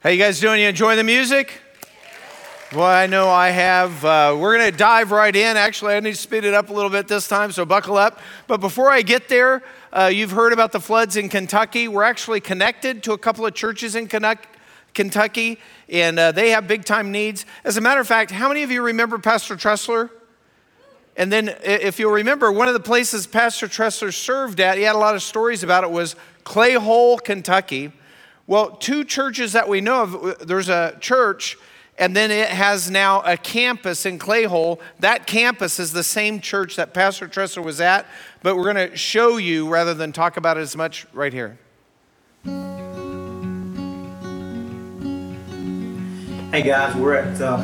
How you guys doing? You enjoying the music? Well, I know I have. Uh, we're going to dive right in. Actually, I need to speed it up a little bit this time, so buckle up. But before I get there, uh, you've heard about the floods in Kentucky. We're actually connected to a couple of churches in Kentucky, and uh, they have big time needs. As a matter of fact, how many of you remember Pastor Tressler? And then, if you'll remember, one of the places Pastor Tressler served at, he had a lot of stories about it, was Clayhole, Kentucky. Well, two churches that we know of, there's a church, and then it has now a campus in Clayhole. That campus is the same church that Pastor Tressler was at, but we're going to show you rather than talk about it as much right here. Hey guys, we're at uh,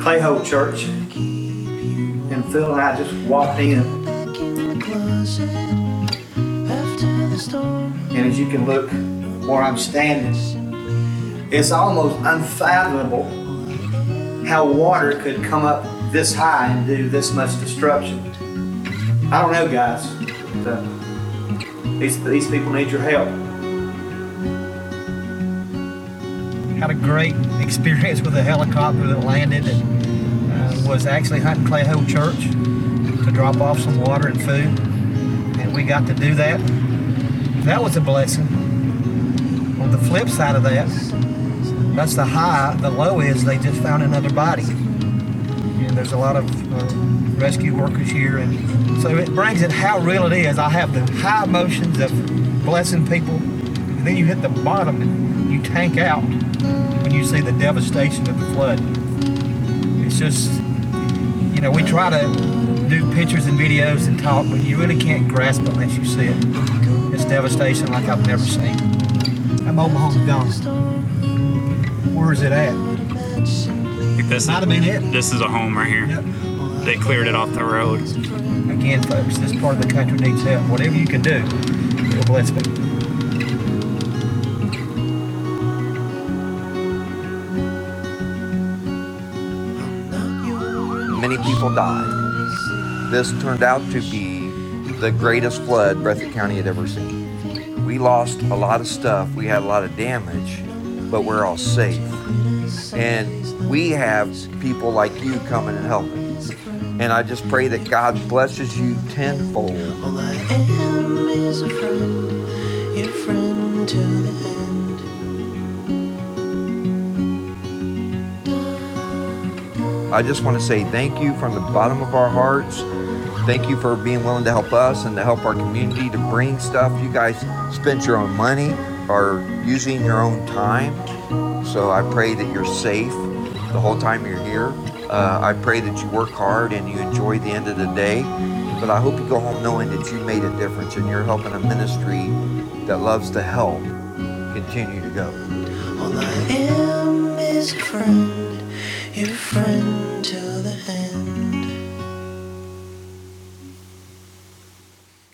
Clayhole Church and Phil and I just walked in. And as you can look where I'm standing, it's almost unfathomable how water could come up this high and do this much destruction. I don't know, guys. Uh, these, these people need your help. Had a great experience with a helicopter that landed and was actually hunting Clayhole Church to drop off some water and food, and we got to do that. That was a blessing. On the flip side of that, that's the high. The low is they just found another body. And there's a lot of uh, rescue workers here, and so it brings it how real it is. I have the high emotions of blessing people, and then you hit the bottom and you tank out when you see the devastation of the flood. It's just you know, we try to do pictures and videos and talk, but you really can't grasp it unless you see it. It's devastation like I've never seen. That mobile home's gone. Where is it at? This Might have been it. This is a home right here. Yep. They cleared it off the road. Again, folks, this part of the country needs help. Whatever you can do, it'll bless people. many people died. This turned out to be the greatest flood Breathitt County had ever seen. Lost a lot of stuff, we had a lot of damage, but we're all safe. And we have people like you coming and helping. And I just pray that God blesses you tenfold. All I am is a friend, your friend to the end. I just want to say thank you from the bottom of our hearts. Thank you for being willing to help us and to help our community to bring stuff. You guys spent your own money or using your own time. So I pray that you're safe the whole time you're here. Uh, I pray that you work hard and you enjoy the end of the day. But I hope you go home knowing that you made a difference and you're helping a ministry that loves to help continue to go. All I am is a friend, your friend to the end.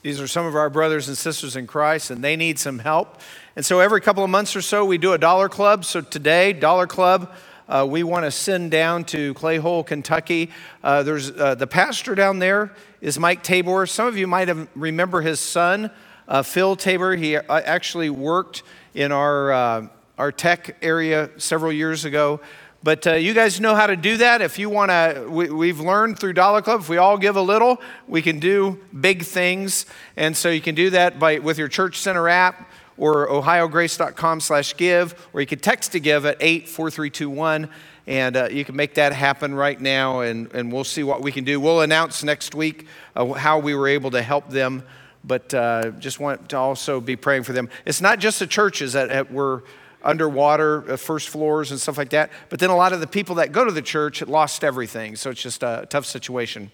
These are some of our brothers and sisters in Christ, and they need some help. And so every couple of months or so, we do a dollar club. So today, Dollar Club, uh, we want to send down to Clayhole, Kentucky. Uh, there's uh, the pastor down there is Mike Tabor. Some of you might have remember his son, uh, Phil Tabor. He uh, actually worked in our uh, our tech area several years ago. But uh, you guys know how to do that. If you want to, we, have learned through Dollar Club, if we all give a little, we can do big things. And so you can do that by with your Church Center app or ohiograce.com slash give, or you can text to give at 84321. And uh, you can make that happen right now, and, and we'll see what we can do. We'll announce next week uh, how we were able to help them, but uh, just want to also be praying for them. It's not just the churches that, that were underwater, uh, first floors and stuff like that. But then a lot of the people that go to the church lost everything. So it's just a tough situation.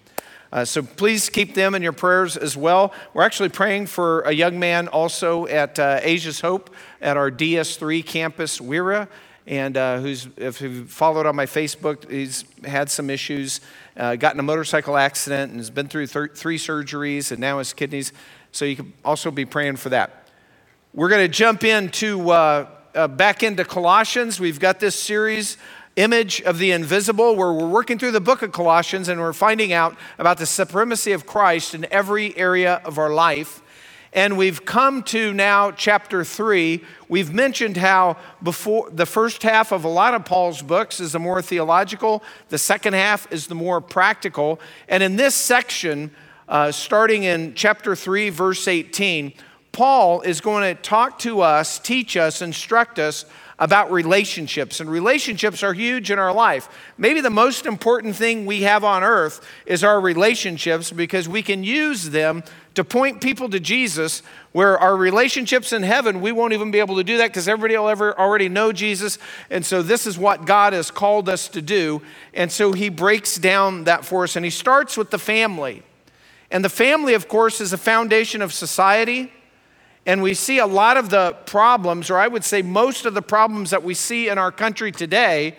Uh, so please keep them in your prayers as well. We're actually praying for a young man also at uh, Asia's Hope at our DS3 campus, Wira, and uh, who's, if you've followed on my Facebook, he's had some issues, uh, got in a motorcycle accident, and has been through thir- three surgeries, and now his kidneys. So you can also be praying for that. We're going to jump into uh, back into Colossians. We've got this series, Image of the Invisible, where we're working through the book of Colossians and we're finding out about the supremacy of Christ in every area of our life. And we've come to now chapter three. We've mentioned how before the first half of a lot of Paul's books is the more theological, the second half is the more practical. And in this section, uh, starting in chapter 3, verse 18, Paul is going to talk to us, teach us, instruct us about relationships. And relationships are huge in our life. Maybe the most important thing we have on earth is our relationships because we can use them to point people to Jesus, where our relationships in heaven, we won't even be able to do that because everybody will ever already know Jesus. And so this is what God has called us to do. And so he breaks down that for us. And he starts with the family. And the family, of course, is a foundation of society. And we see a lot of the problems, or I would say most of the problems that we see in our country today,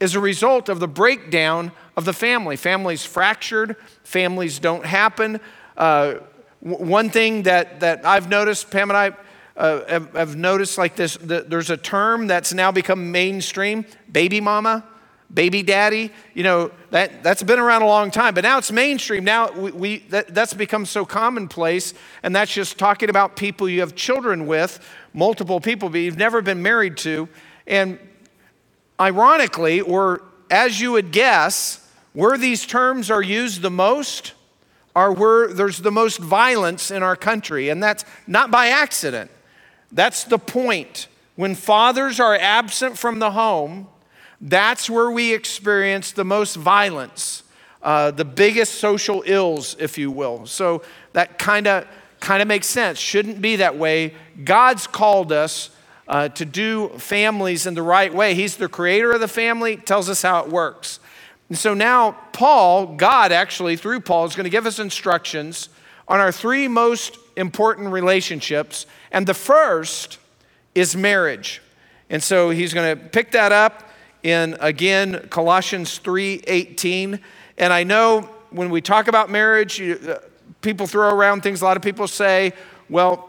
is a result of the breakdown of the family. Families fractured, families don't happen. Uh, one thing that, that I've noticed, Pam and I uh, have, have, noticed like this, the, there's a term that's now become mainstream baby mama baby daddy you know that, that's been around a long time but now it's mainstream. Now we, we that, that's become so commonplace and that's just talking about people you have children with multiple people but you've never been married to and ironically or as you would guess where these terms are used the most are where there's the most violence in our country and that's not by accident. That's the point. When fathers are absent from the home that's where we experience the most violence, uh, the biggest social ills, if you will. So that kind of kind of makes sense. Shouldn't be that way. God's called us uh, to do families in the right way. He's the creator of the family, tells us how it works. And so now, Paul, God actually, through Paul, is going to give us instructions on our three most important relationships. And the first is marriage. And so he's going to pick that up in again Colossians 3:18. And I know when we talk about marriage, you, uh, people throw around things. A lot of people say, "Well,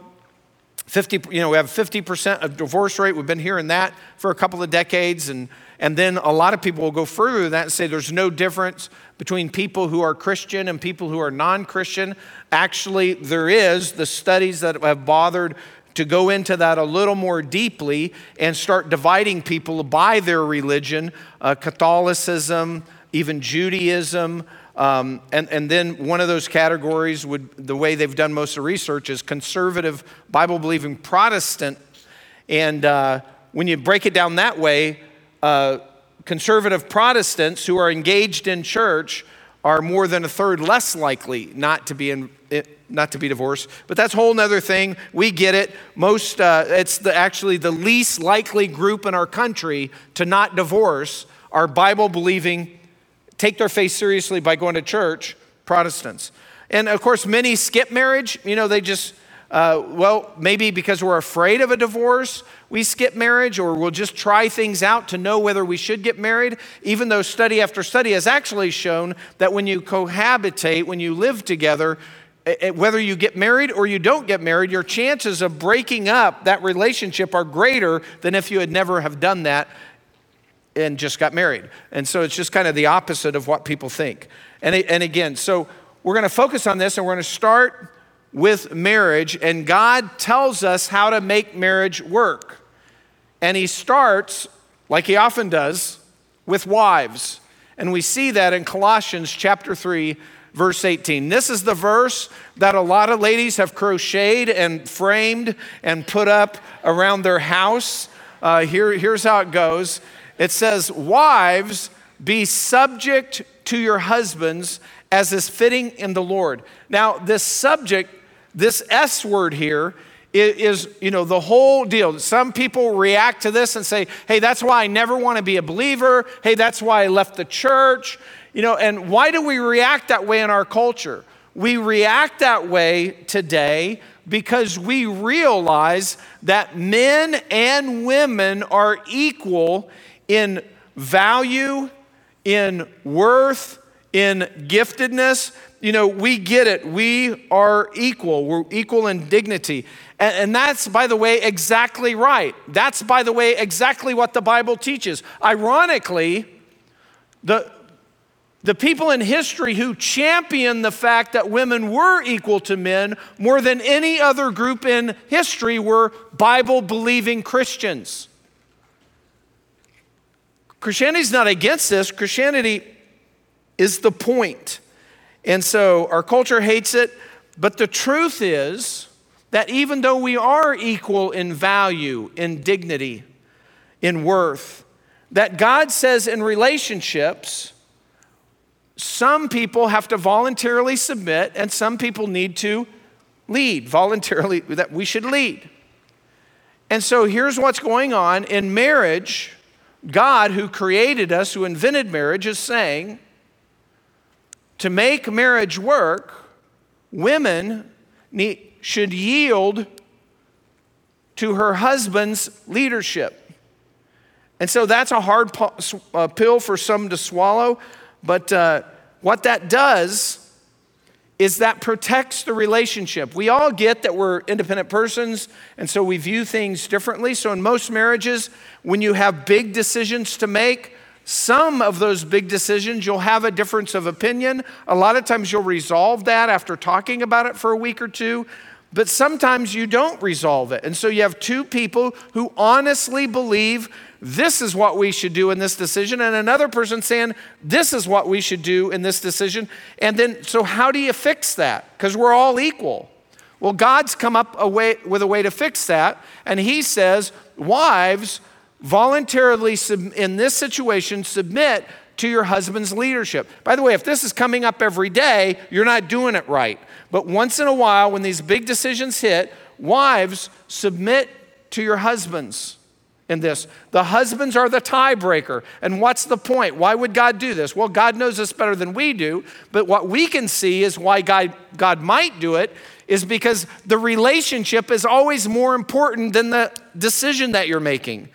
50, you know, we have 50% of divorce rate. We've been hearing that for a couple of decades. And, and then a lot of people will go further than that and say there's no difference between people who are Christian and people who are non Christian. Actually, there is. The studies that have bothered to go into that a little more deeply and start dividing people by their religion, uh, Catholicism, even Judaism. Um, and, and then one of those categories would, the way they've done most of the research is conservative, Bible believing Protestant. And uh, when you break it down that way, uh, conservative Protestants who are engaged in church are more than a third less likely not to be in, not to be divorced. But that's a whole other thing. We get it. Most, uh, it's the, actually the least likely group in our country to not divorce are Bible believing, take their faith seriously by going to church Protestants. And of course, many skip marriage. You know, they just, uh, well, maybe because we're afraid of a divorce, we skip marriage, or we'll just try things out to know whether we should get married, even though study after study has actually shown that when you cohabitate, when you live together, Eh, eh, whether you get married or you don't get married, your chances of breaking up that relationship are greater than if you had never have done that and just got married. And so it's just kind of the opposite of what people think. And, and again, so we're going to focus on this and we're going to start with marriage. And God tells us how to make marriage work. And He starts, like He often does, with wives. And we see that in Colossians chapter 3, verse 18. This is the verse that a lot of ladies have crocheted and framed and put up around their house. Uh, here, here's how it goes it says, Wives, be subject to your husbands as is fitting in the Lord. Now, this subject, this S word here, is, you know, the whole deal. Some people react to this and say, hey, that's why I never want to be a believer. Hey, that's why I left the church. You know, and why do we react that way in our culture? We react that way today because we realize that men and women are equal in value, in worth, in giftedness. You know, we get it. We are equal. We're equal in dignity. And, and, that's, by the way, exactly right. That's, by the way, exactly what the Bible teaches. Ironically, the, the people in history who championed the fact that women were equal to men more than any other group in history were Bible believing Christians. Christianity's not against this, Christianity is the point. And so our culture hates it, but the truth is that even though we are equal in value, in dignity, in worth, that God says in relationships, some people have to voluntarily submit and some people need to lead. Voluntarily that we should lead. And so here's what's going on in marriage. God who created us who invented marriage is saying to make marriage work women need, should yield to her husband's leadership. And so that's a hard uh, pill for some to swallow but uh, what that does is that protects the relationship. We all get that we're independent persons, and so we view things differently. So, in most marriages, when you have big decisions to make, some of those big decisions, you'll have a difference of opinion. A lot of times, you'll resolve that after talking about it for a week or two, but sometimes you don't resolve it. And so, you have two people who honestly believe this is what we should do in this decision, and another person saying, this is what we should do in this decision. And then, so how do you fix that? Because we're all equal. Well, God's come up a way, with a way to fix that, and He says, wives, voluntarily, in this situation, submit to your husband's leadership. By the way, if this is coming up every day, you're not doing it right. But once in a while, when these big decisions hit, wives, submit to your husbands in this. The husbands are the tiebreaker. And what's the point? Why would God do this? Well, God knows this better than we do, but what we can see is why God, God might do it is because the relationship is always more important than the decision that you're making.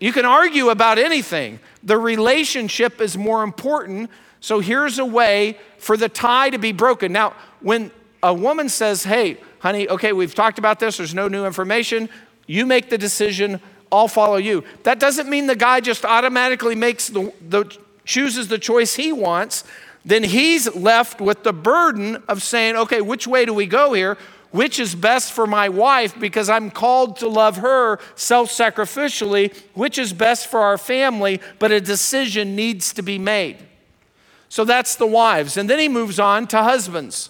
You can argue about anything, the relationship is more important. So here's a way for the tie to be broken. Now, when a woman says, Hey, honey, okay, we've talked about this, there's no new information, you make the decision I'll follow you. That doesn't mean the guy just automatically makes the, the chooses the choice he wants. Then he's left with the burden of saying, okay, which way do we go here? Which is best for my wife because I'm called to love her self sacrificially? Which is best for our family? But a decision needs to be made. So that's the wives. And then he moves on to husbands.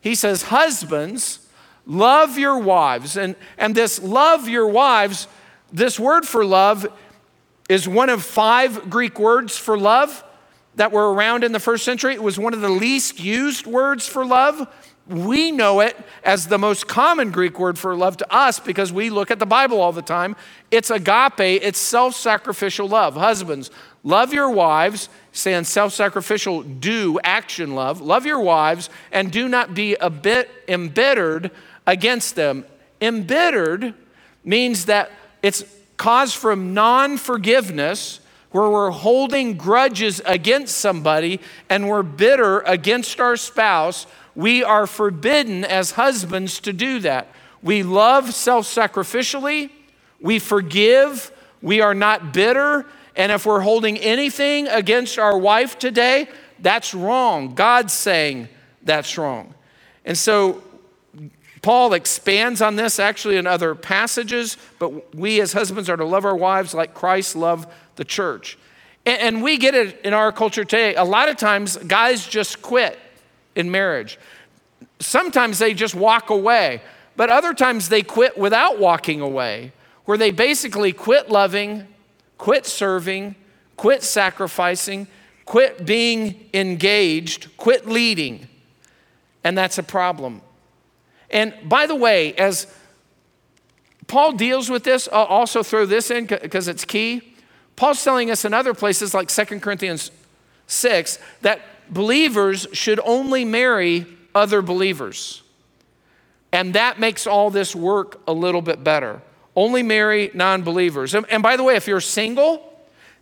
He says, Husbands, love your wives. And, and this love your wives this word for love is one of five Greek words for love that were around in the first century. It was one of the least used words for love. We know it as the most common Greek word for love to us because we look at the Bible all the time. It's agape, it's self sacrificial love. Husbands, love your wives, saying self sacrificial, do action love. Love your wives and do not be a bit embittered against them. Embittered means that it's caused from non forgiveness, where we're holding grudges against somebody and we're bitter against our spouse. We are forbidden as husbands to do that. We love self sacrificially, we forgive, we are not bitter. And if we're holding anything against our wife today, that's wrong. God's saying that's wrong. And so Paul expands on this actually in other passages, but we as husbands are to love our wives like Christ loved the church. And, we get it in our culture today. A lot of times, guys just quit in marriage. Sometimes they just walk away, but other times they quit without walking away, where they basically quit loving, quit serving, quit sacrificing, quit being engaged, quit leading. And that's a problem. And by the way, as Paul deals with this, I'll also throw this in because it's key. Paul's telling us in other places like 2 Corinthians 6 that believers should only marry other believers. And that makes all this work a little bit better. Only marry non believers. And, and by the way, if you're single,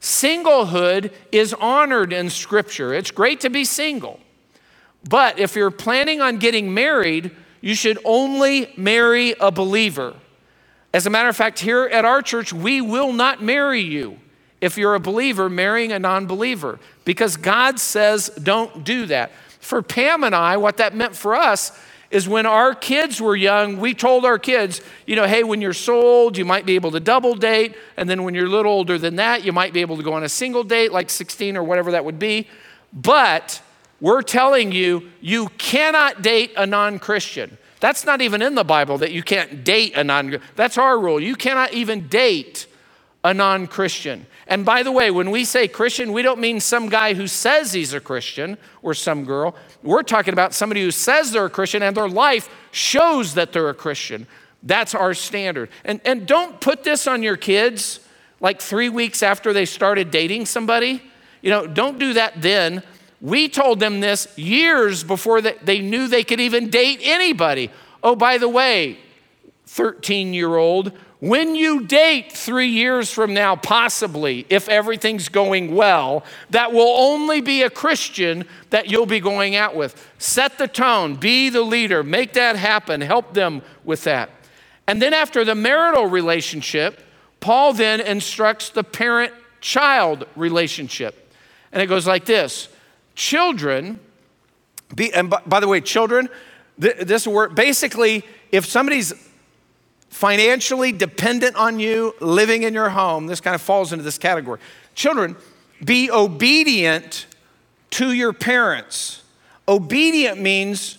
singlehood is honored in Scripture. It's great to be single. But if you're planning on getting married, you should only marry a believer. As a matter of fact, here at our church, we will not marry you if you're a believer marrying a non believer because God says don't do that. For Pam and I, what that meant for us is when our kids were young, we told our kids, you know, hey, when you're so old, you might be able to double date. And then when you're a little older than that, you might be able to go on a single date, like 16 or whatever that would be. But we're telling you, you cannot date a non Christian. That's not even in the Bible that you can't date a non Christian. That's our rule. You cannot even date a non Christian. And by the way, when we say Christian, we don't mean some guy who says he's a Christian or some girl. We're talking about somebody who says they're a Christian and their life shows that they're a Christian. That's our standard. And, and don't put this on your kids like three weeks after they started dating somebody. You know, don't do that then. We told them this years before they, knew they could even date anybody. Oh, by the way, 13 year old, when you date three years from now, possibly, if everything's going well, that will only be a Christian that you'll be going out with. Set the tone, be the leader, make that happen, help them with that. And then after the marital relationship, Paul then instructs the parent child relationship. And it goes like this Children, be, and by, by the way, children, th- this word basically, if somebody's financially dependent on you, living in your home, this kind of falls into this category. Children, be obedient to your parents. Obedient means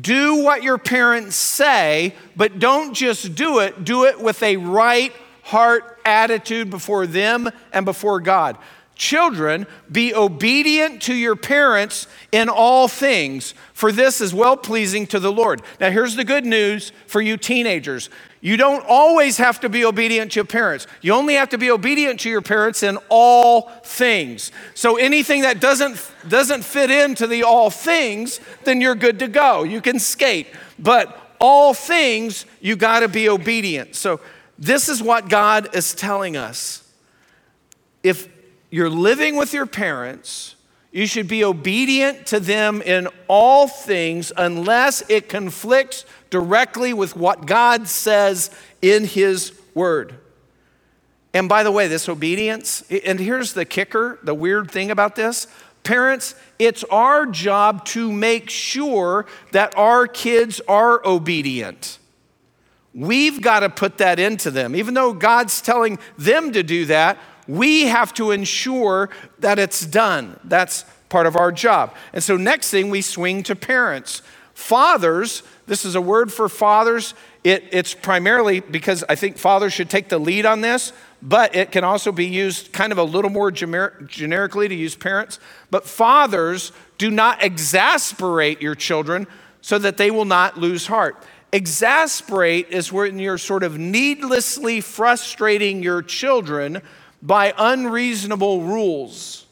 do what your parents say, but don't just do it, do it with a right heart attitude before them and before God. Children, be obedient to your parents in all things, for this is well pleasing to the Lord. Now, here's the good news for you teenagers you don't always have to be obedient to your parents. You only have to be obedient to your parents in all things. So anything that doesn't, doesn't fit into the all things, then you're good to go. You can skate. But all things, you got to be obedient. So this is what God is telling us. If you're living with your parents, you should be obedient to them in all things unless it conflicts directly with what God says in His Word. And by the way, this obedience, and here's the kicker, the weird thing about this parents, it's our job to make sure that our kids are obedient. We've got to put that into them. Even though God's telling them to do that, we have to ensure that it's done. That's part of our job. And so, next thing, we swing to parents. Fathers, this is a word for fathers. It, it's primarily because I think fathers should take the lead on this, but it can also be used kind of a little more gener- generically to use parents. But fathers, do not exasperate your children so that they will not lose heart. Exasperate is when you're sort of needlessly frustrating your children by unreasonable rules.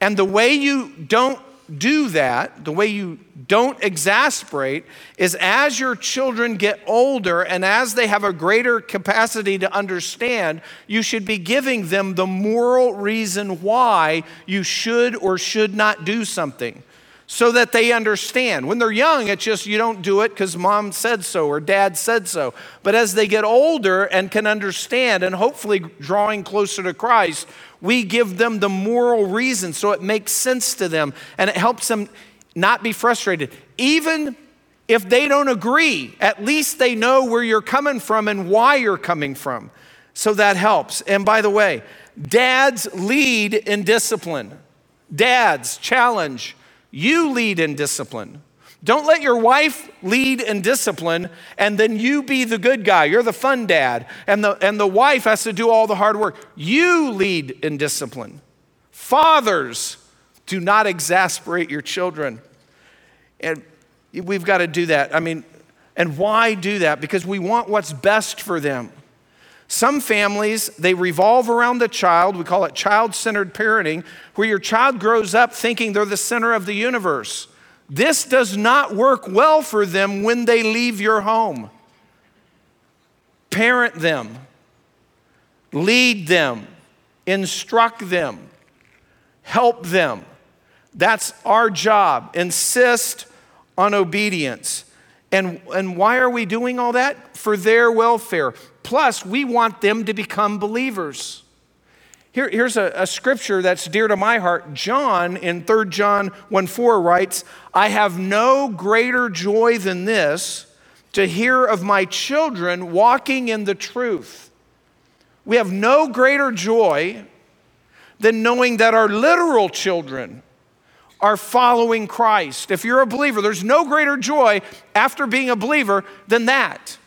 And the way you don't do that, the way you don't exasperate, is as your children get older and as they have a greater capacity to understand, you should be giving them the moral reason why you should or should not do something so that they understand. When they're young, it's just you don't do it because mom said so or dad said so. But as they get older and can understand and hopefully drawing closer to Christ, we give them the moral reason so it makes sense to them and it helps them not be frustrated. Even if they don't agree, at least they know where you're coming from and why you're coming from. So that helps. And by the way, dads lead in discipline. Dads challenge you lead in discipline. Don't let your wife lead in discipline and then you be the good guy. You're the fun dad. And the, and the wife has to do all the hard work. You lead in discipline. Fathers, do not exasperate your children. And we've got to do that. I mean, and why do that? Because we want what's best for them. Some families, they revolve around the child. We call it child centered parenting, where your child grows up thinking they're the center of the universe. This does not work well for them when they leave your home. Parent them, lead them, instruct them, help them. That's our job. Insist on obedience. And, and why are we doing all that? For their welfare. Plus, we want them to become believers. Here, here's a, a scripture that's dear to my heart. John in 3 John 1 4 writes, I have no greater joy than this to hear of my children walking in the truth. We have no greater joy than knowing that our literal children are following Christ. If you're a believer, there's no greater joy after being a believer than that.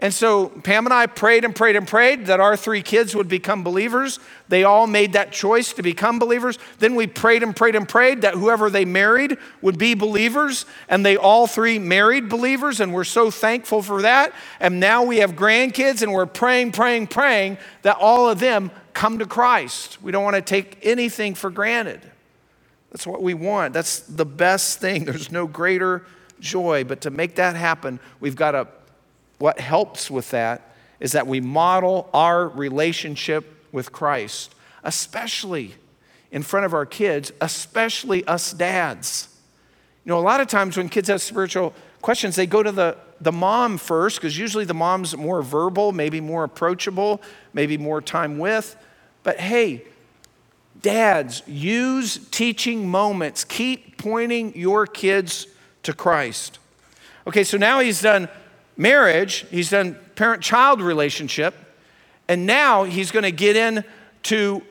And so Pam and I prayed and prayed and prayed that our three kids would become believers. They all made that choice to become believers. Then we prayed and prayed and prayed that whoever they married would be believers. And they all three married believers. And we're so thankful for that. And now we have grandkids and we're praying, praying, praying that all of them come to Christ. We don't want to take anything for granted. That's what we want. That's the best thing. There's no greater joy. But to make that happen, we've got to what helps with that is that we model our relationship with Christ, especially in front of our kids, especially us dads. You know, a lot of times when kids have spiritual questions, they go to the, the mom first, because usually the mom's more verbal, maybe more approachable, maybe more time with. But hey, dads, use teaching moments. Keep pointing your kids to Christ. Okay, so now he's done marriage, he's done parent child relationship, and now he's going to get into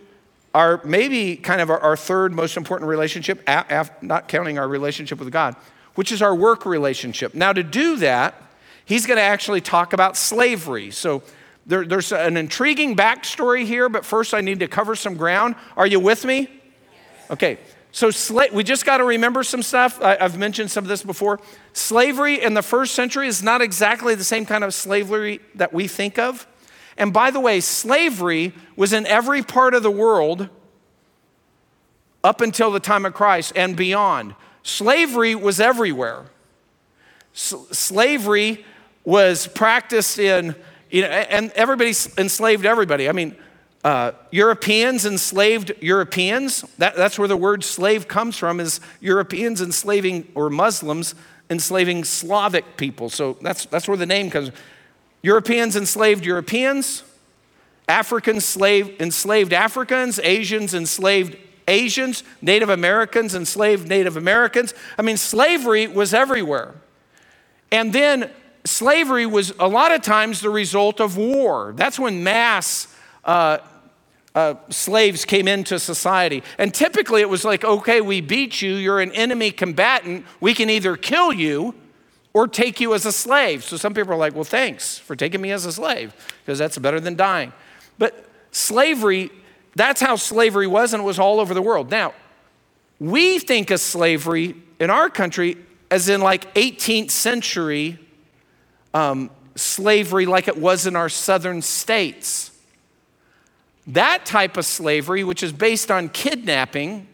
our maybe kind of our, our third most important relationship, af, af, not counting our relationship with God, which is our work relationship. Now, to do that, he's going to actually talk about slavery. So there, there's an intriguing backstory here, but first I need to cover some ground. Are you with me? Okay. So sla- we just got to remember some stuff. I- I've mentioned some of this before. Slavery in the first century is not exactly the same kind of slavery that we think of. And by the way, slavery was in every part of the world up until the time of Christ and beyond. Slavery was everywhere. S- slavery was practiced in, you know, and everybody enslaved everybody. I mean, uh, Europeans enslaved Europeans. That, that's where the word slave comes from, is Europeans enslaving, or Muslims enslaving Slavic people. So that's, that's where the name comes. Europeans enslaved Europeans. Africans slave, enslaved Africans. Asians enslaved Asians. Native Americans enslaved Native Americans. I mean, slavery was everywhere. And then slavery was a lot of times the result of war. That's when mass uh, uh, slaves came into society. And typically it was like, okay, we beat you, you're an enemy combatant, we can either kill you or take you as a slave. So some people are like, well, thanks for taking me as a slave, because that's better than dying. But slavery, that's how slavery was, and it was all over the world. Now, we think of slavery in our country as in like 18th century um, slavery, like it was in our southern states. That type of slavery, which is based on kidnapping,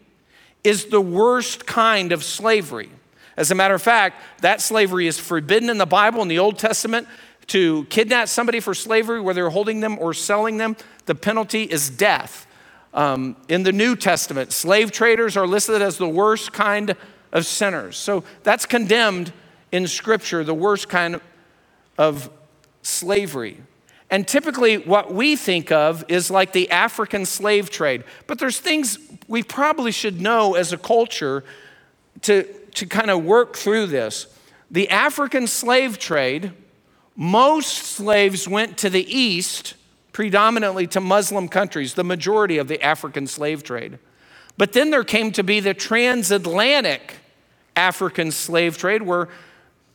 is the worst kind of slavery. As a matter of fact, that slavery is forbidden in the Bible in the Old Testament. To kidnap somebody for slavery, whether holding them or selling them, the penalty is death. Um, in the New Testament, slave traders are listed as the worst kind of sinners. So that's condemned in Scripture, the worst kind of slavery. And typically, what we think of is like the African slave trade. But there's things we probably should know as a culture to, to kind of work through this. The African slave trade, most slaves went to the east, predominantly to Muslim countries, the majority of the African slave trade. But then there came to be the transatlantic African slave trade, where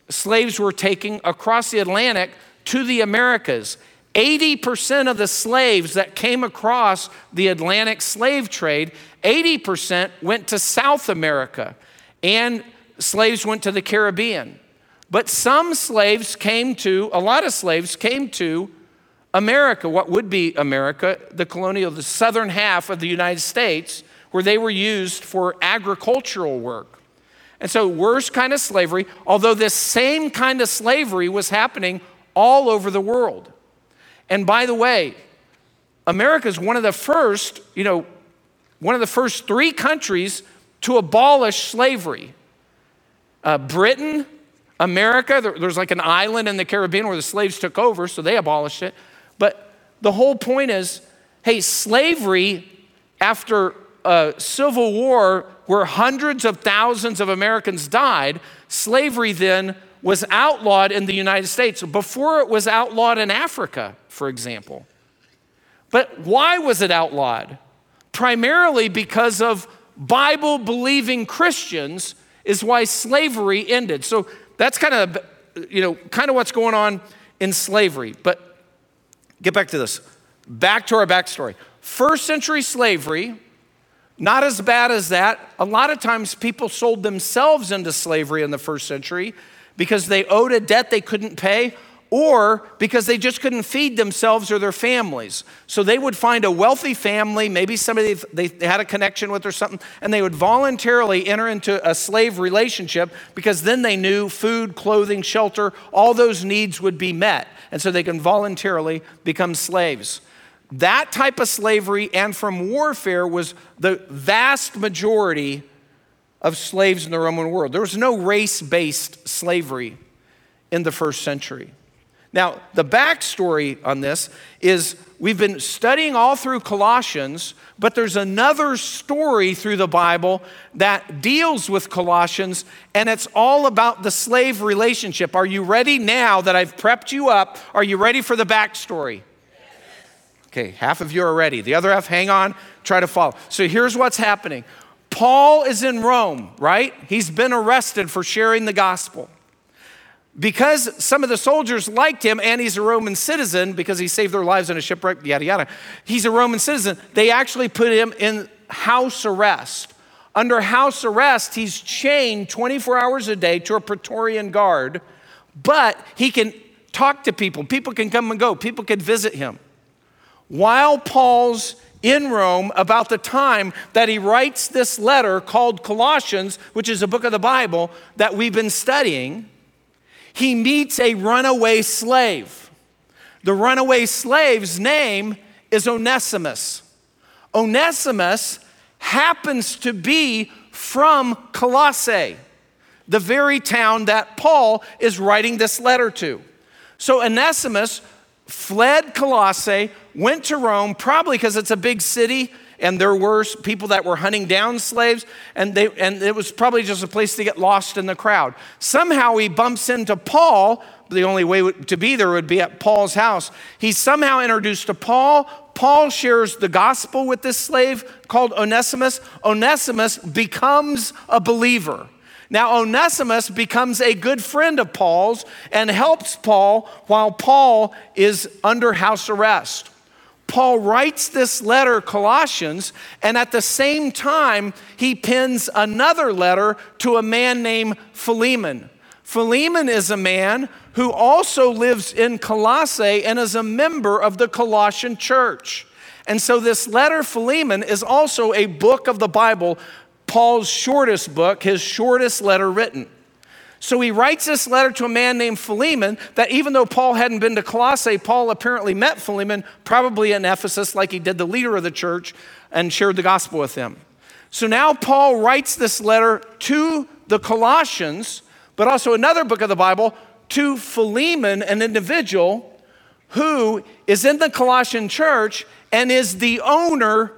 slaves were taken across the Atlantic to the Americas. 80% of the slaves that came across the Atlantic slave trade, 80% went to South America, and slaves went to the Caribbean. But some slaves came to, a lot of slaves came to America, what would be America, the colonial, the southern half of the United States, where they were used for agricultural work. And so, worst kind of slavery, although this same kind of slavery was happening all over the world. And by the way, America is one of the first, you know, one of the first three countries to abolish slavery. Uh, Britain, America, there, there's like an island in the Caribbean where the slaves took over, so they abolished it. But the whole point is, hey, slavery after a civil war where hundreds of thousands of Americans died, slavery then was outlawed in the United States before it was outlawed in Africa, for example. But why was it outlawed? Primarily because of Bible believing Christians is why slavery ended. So that's kind of you know kind of what's going on in slavery. But get back to this. Back to our backstory. First century slavery, not as bad as that. A lot of times people sold themselves into slavery in the first century because they owed a debt they couldn't pay or because they just couldn't feed themselves or their families. So they would find a wealthy family, maybe somebody they had a connection with or something, and they would voluntarily enter into a slave relationship because then they knew food, clothing, shelter, all those needs would be met. And so they can voluntarily become slaves. That type of slavery and from warfare was the vast majority of slaves in the Roman world. There was no race based slavery in the first century. Now, the backstory on this is we've been studying all through Colossians, but there's another story through the Bible that deals with Colossians, and it's all about the slave relationship. Are you ready now that I've prepped you up? Are you ready for the backstory? Okay, half of you are ready. The other half, hang on, try to follow. So here's what's happening Paul is in Rome, right? He's been arrested for sharing the gospel. Because some of the soldiers liked him and he's a Roman citizen because he saved their lives in a shipwreck, yada, yada. He's a Roman citizen. They actually put him in house arrest. Under house arrest, he's chained 24 hours a day to a Praetorian guard, but he can talk to people. People can come and go, people can visit him. While Paul's in Rome about the time that he writes this letter called Colossians, which is a book of the Bible that we've been studying, he meets a runaway slave. The runaway slave's name is Onesimus. Onesimus happens to be from Colossae, the very town that Paul is writing this letter to. So Onesimus fled Colossae, went to Rome, probably because it's a big city and there were people that were hunting down slaves, and, they, and it was probably just a place to get lost in the crowd. Somehow he bumps into Paul. The only way to be there would be at Paul's house. He's somehow introduced to Paul. Paul shares the gospel with this slave called Onesimus. Onesimus becomes a believer. Now, Onesimus becomes a good friend of Paul's and helps Paul while Paul is under house arrest. Paul writes this letter, Colossians, and at the same time, he pens another letter to a man named Philemon. Philemon is a man who also lives in Colossae and is a member of the Colossian church. And so, this letter, Philemon, is also a book of the Bible, Paul's shortest book, his shortest letter written. So he writes this letter to a man named Philemon that even though Paul hadn't been to Colossae, Paul apparently met Philemon, probably in Ephesus, like he did the leader of the church, and shared the gospel with him. So now Paul writes this letter to the Colossians, but also another book of the Bible, to Philemon, an individual who is in the Colossian church and is the owner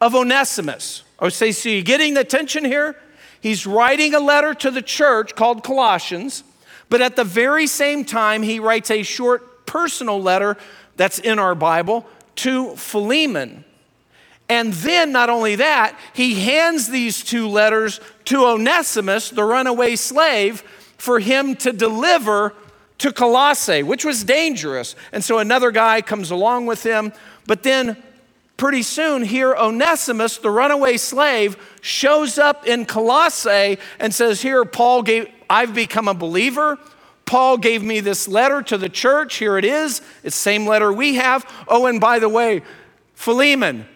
of Onesimus. Oh, say, so you getting the tension here? He's writing a letter to the church called Colossians, but at the very same time, he writes a short personal letter that's in our Bible to Philemon. And then, not only that, he hands these two letters to Onesimus, the runaway slave, for him to deliver to Colossae, which was dangerous. And so another guy comes along with him. But then pretty soon, here Onesimus, the runaway slave, shows up in Colossae and says, Here, Paul gave, I've become a believer. Paul gave me this letter to the church. Here it is. It's the same letter we have. Oh, and by the way, Philemon,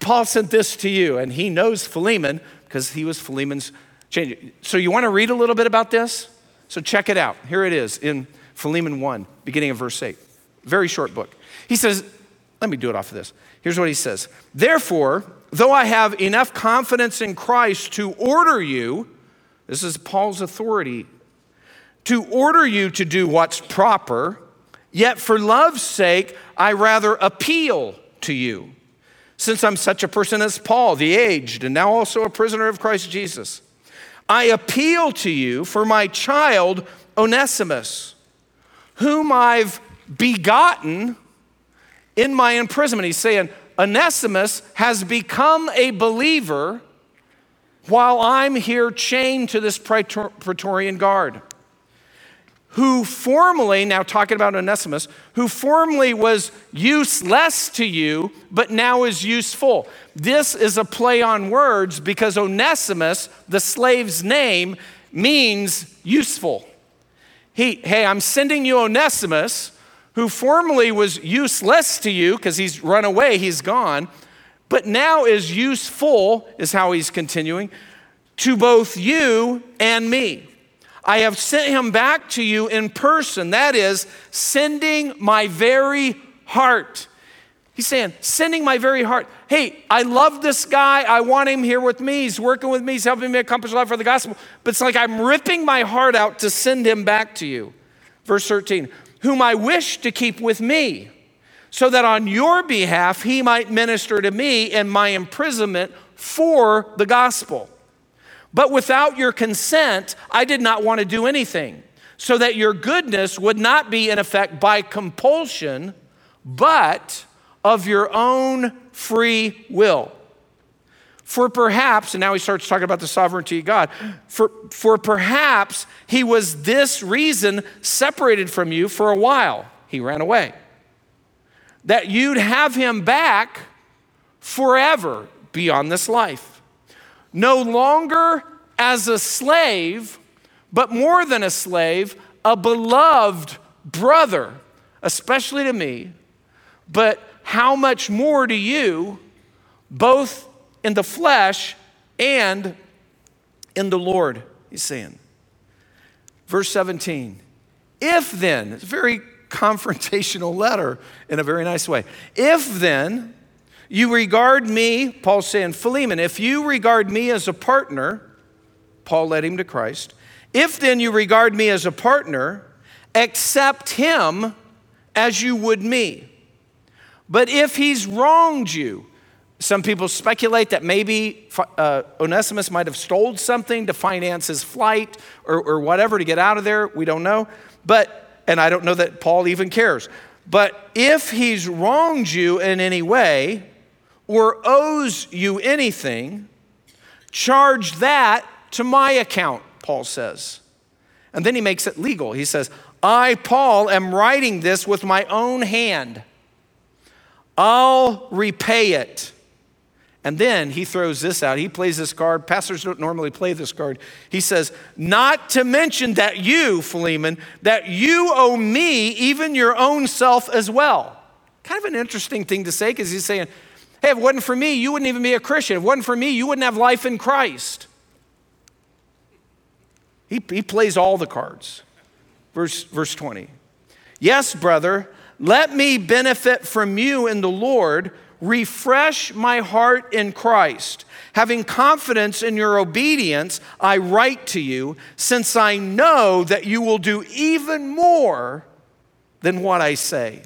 Paul sent this to you. And he knows Philemon because he was Philemon's change. So you want to read a little bit about this? So check it out. Here it is in Philemon 1, beginning of verse 8. Very short book. He says, let me do it off of this. Here's what he says Therefore, though I have enough confidence in Christ to order you, this is Paul's authority, to order you to do what's proper, yet for love's sake, I rather appeal to you, since I'm such a person as Paul, the aged, and now also a prisoner of Christ Jesus. I appeal to you for my child, Onesimus, whom I've begotten in my imprisonment. He's saying, Onesimus has become a believer while I'm here chained to this Praetorian guard. Who formerly, now talking about Onesimus, who formerly was useless to you, but now is useful. This is a play on words because Onesimus, the slave's name, means useful. He, hey, I'm sending you Onesimus, who formerly was useless to you because he's run away, he's gone, but now is useful, is how he's continuing, to both you and me. I have sent him back to you in person, that is, sending my very heart. He's saying, sending my very heart. Hey, I love this guy. I want him here with me. He's working with me. He's helping me accomplish life for the gospel. But it's like I'm ripping my heart out to send him back to you. Verse 13 whom I wish to keep with me, so that on your behalf he might minister to me in my imprisonment for the gospel. But without your consent, I did not want to do anything, so that your goodness would not be in effect by compulsion, but of your own free will. For perhaps, and now he starts talking about the sovereignty of God, for, for perhaps he was this reason separated from you for a while. He ran away. That you'd have him back forever beyond this life. No longer as a slave, but more than a slave, a beloved brother, especially to me, but how much more to you, both in the flesh and in the Lord, he's saying. Verse 17, if then, it's a very confrontational letter in a very nice way. If then you regard me, Paul's saying, Philemon, if you regard me as a partner, Paul led him to Christ. If then you regard me as a partner, accept him as you would me. But if he's wronged you, some people speculate that maybe uh, Onesimus might have stole something to finance his flight or, or whatever to get out of there. We don't know. But, and I don't know that Paul even cares. But if he's wronged you in any way or owes you anything, charge that to my account, Paul says. And then he makes it legal. He says, I, Paul, am writing this with my own hand. I'll repay it. And then he throws this out. He plays this card. Pastors don't normally play this card. He says, Not to mention that you, Philemon, that you owe me even your own self as well. Kind of an interesting thing to say because he's saying, Hey, if it wasn't for me, you wouldn't even be a Christian. If it wasn't for me, you wouldn't have life in Christ. He, he plays all the cards. Verse, verse 20. Yes, brother, let me benefit from you in the Lord Refresh my heart in Christ. Having confidence in your obedience, I write to you, since I know that you will do even more than what I say.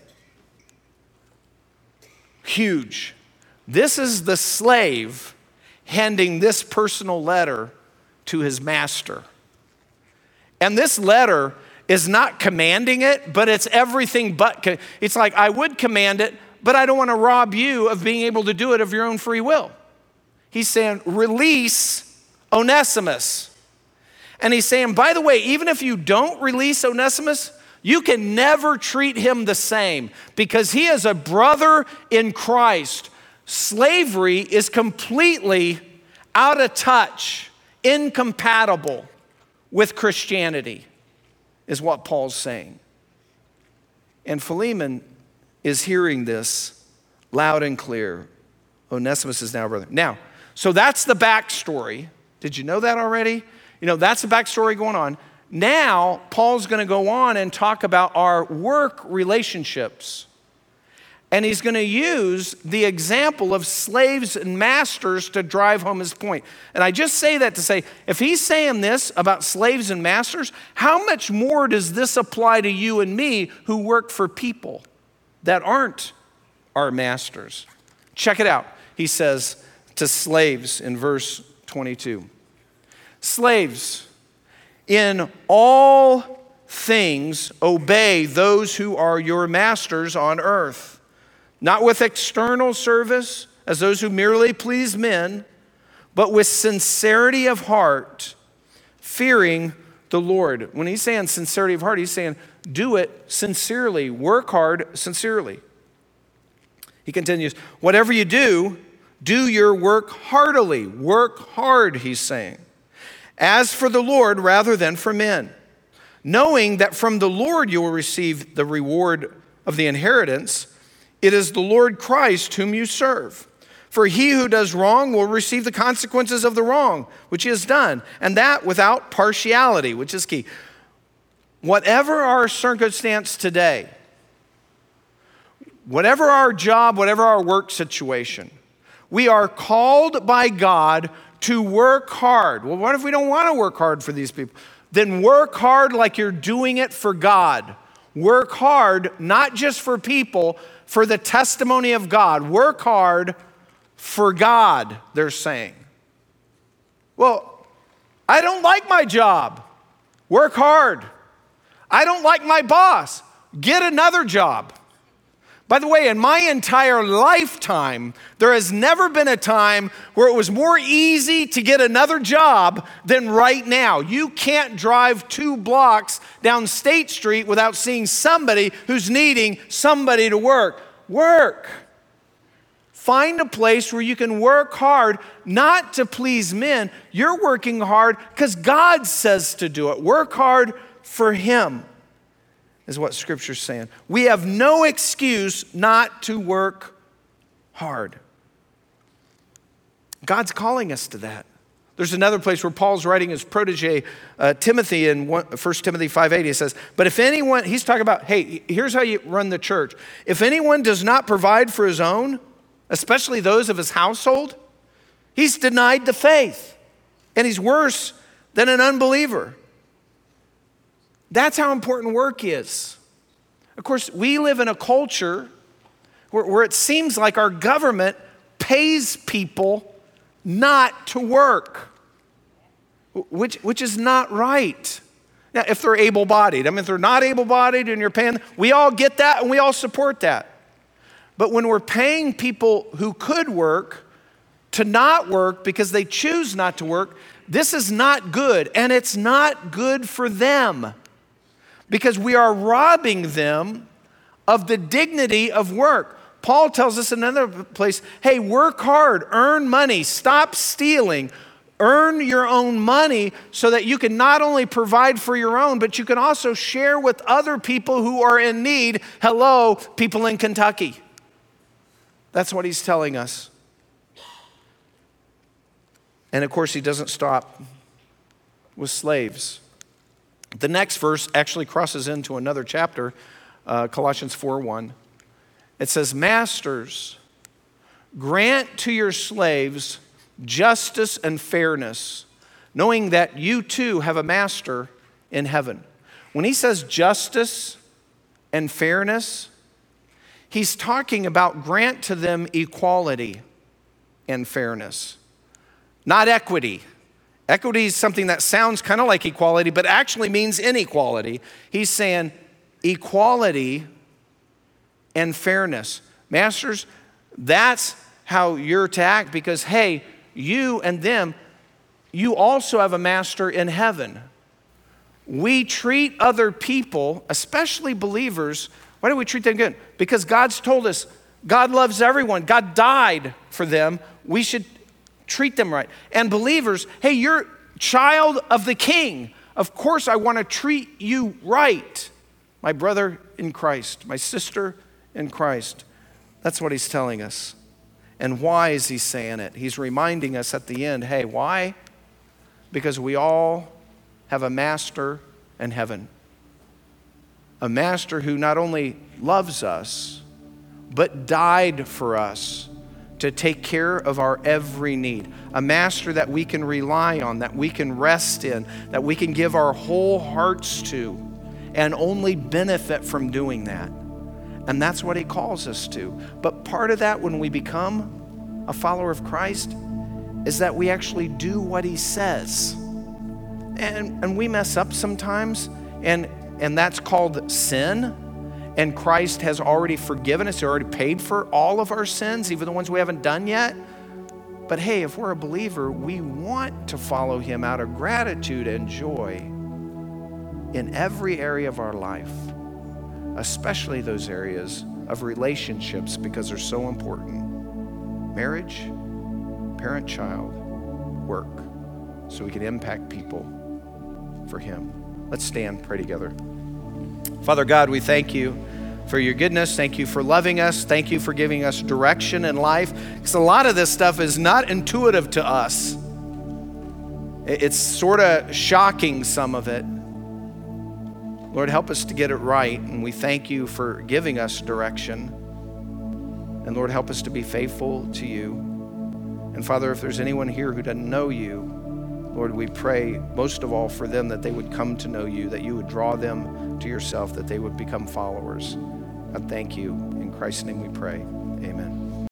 Huge. This is the slave handing this personal letter to his master. And this letter is not commanding it, but it's everything but. It's like, I would command it, but I don't want to rob you of being able to do it of your own free will. He's saying, release Onesimus. And he's saying, by the way, even if you don't release Onesimus, you can never treat him the same because he is a brother in Christ. Slavery is completely out of touch, incompatible with Christianity, is what Paul's saying. And Philemon is hearing this loud and clear. Onesimus is now brother. Now, so that's the backstory. Did you know that already? You know, that's the backstory going on. Now, Paul's going to go on and talk about our work relationships. And he's going to use the example of slaves and masters to drive home his point. And I just say that to say, if he's saying this about slaves and masters, how much more does this apply to you and me who work for people? That aren't our masters. Check it out. He says to slaves in verse 22 Slaves, in all things obey those who are your masters on earth, not with external service as those who merely please men, but with sincerity of heart, fearing the Lord. When he's saying sincerity of heart, he's saying do it sincerely, work hard sincerely. He continues, whatever you do, do your work heartily. Work hard, he's saying. As for the Lord rather than for men, knowing that from the Lord you will receive the reward of the inheritance. It is the Lord Christ whom you serve. For he who does wrong will receive the consequences of the wrong which he has done, and that without partiality, which is key. Whatever our circumstance today, whatever our job, whatever our work situation, we are called by God to work hard. Well, what if we don't want to work hard for these people? Then work hard like you're doing it for God. Work hard, not just for people, for the testimony of God. Work hard for God, they're saying. Well, I don't like my job. Work hard. I don't like my boss. Get another job. By the way, in my entire lifetime, there has never been a time where it was more easy to get another job than right now. You can't drive two blocks down State Street without seeing somebody who's needing somebody to work. Work. Find a place where you can work hard, not to please men. You're working hard because God says to do it. Work hard for Him is what Scripture's saying. We have no excuse not to work hard. God's calling us to that. There's another place where Paul's writing his protege, uh, Timothy, in 1 Timothy 5.8. He says, but if anyone, he's talking about, hey, here's how you run the church. If anyone does not provide for his own, especially those of his household, he's denied the faith. And he's worse than an unbeliever. That's how important work is. Of course, we live in a culture where, where, it seems like our government pays people not to work, which, which is not right. Now, if they're able bodied, I mean, if they're not able bodied and you're paying, we all get that and we all support that. But when we're paying people who could work to not work because they choose not to work, this is not good and it's not good for them because we are robbing them of the dignity of work. Paul tells us in another place hey, work hard, earn money, stop stealing, earn your own money so that you can not only provide for your own, but you can also share with other people who are in need. Hello, people in Kentucky. That's what he's telling us. And of course, he doesn't stop with slaves. The next verse actually crosses into another chapter, uh, Colossians 4 1. It says, Masters, grant to your slaves justice and fairness, knowing that you too have a master in heaven. When he says justice and fairness, he's talking about grant to them equality and fairness, not equity. Equity is something that sounds kind of like equality, but actually means inequality. He's saying equality and fairness. Masters, that's how you're to act because, hey, you and them, you also have a master in heaven. We treat other people, especially believers, why do we treat them good? Because God's told us God loves everyone, God died for them. We should treat them right. And believers, hey, you're child of the king. Of course, I want to treat you right. My brother in Christ, my sister in Christ. That's what he's telling us. And why is he saying it? He's reminding us at the end hey, why? Because we all have a master in heaven. A master who not only loves us, but died for us to take care of our every need. A master that we can rely on, that we can rest in, that we can give our whole hearts to, and only benefit from doing that. And that's what He calls us to. But part of that, when we become a follower of Christ, is that we actually do what He says. And, and we mess up sometimes, and, and that's called sin. And Christ has already forgiven us, He already paid for all of our sins, even the ones we haven't done yet. But hey, if we're a believer, we want to follow Him out of gratitude and joy in every area of our life, especially those areas of relationships because they're so important marriage, parent child, work, so we can impact people for Him. Let's stand, pray together. Father God, we thank you for your goodness. Thank you for loving us. Thank you for giving us direction in life. Because a lot of this stuff is not intuitive to us, it's sort of shocking, some of it. Lord, help us to get it right. And we thank you for giving us direction. And Lord, help us to be faithful to you. And Father, if there's anyone here who doesn't know you, Lord, we pray most of all for them that they would come to know you, that you would draw them to yourself, that they would become followers. I thank you. In Christ's name we pray.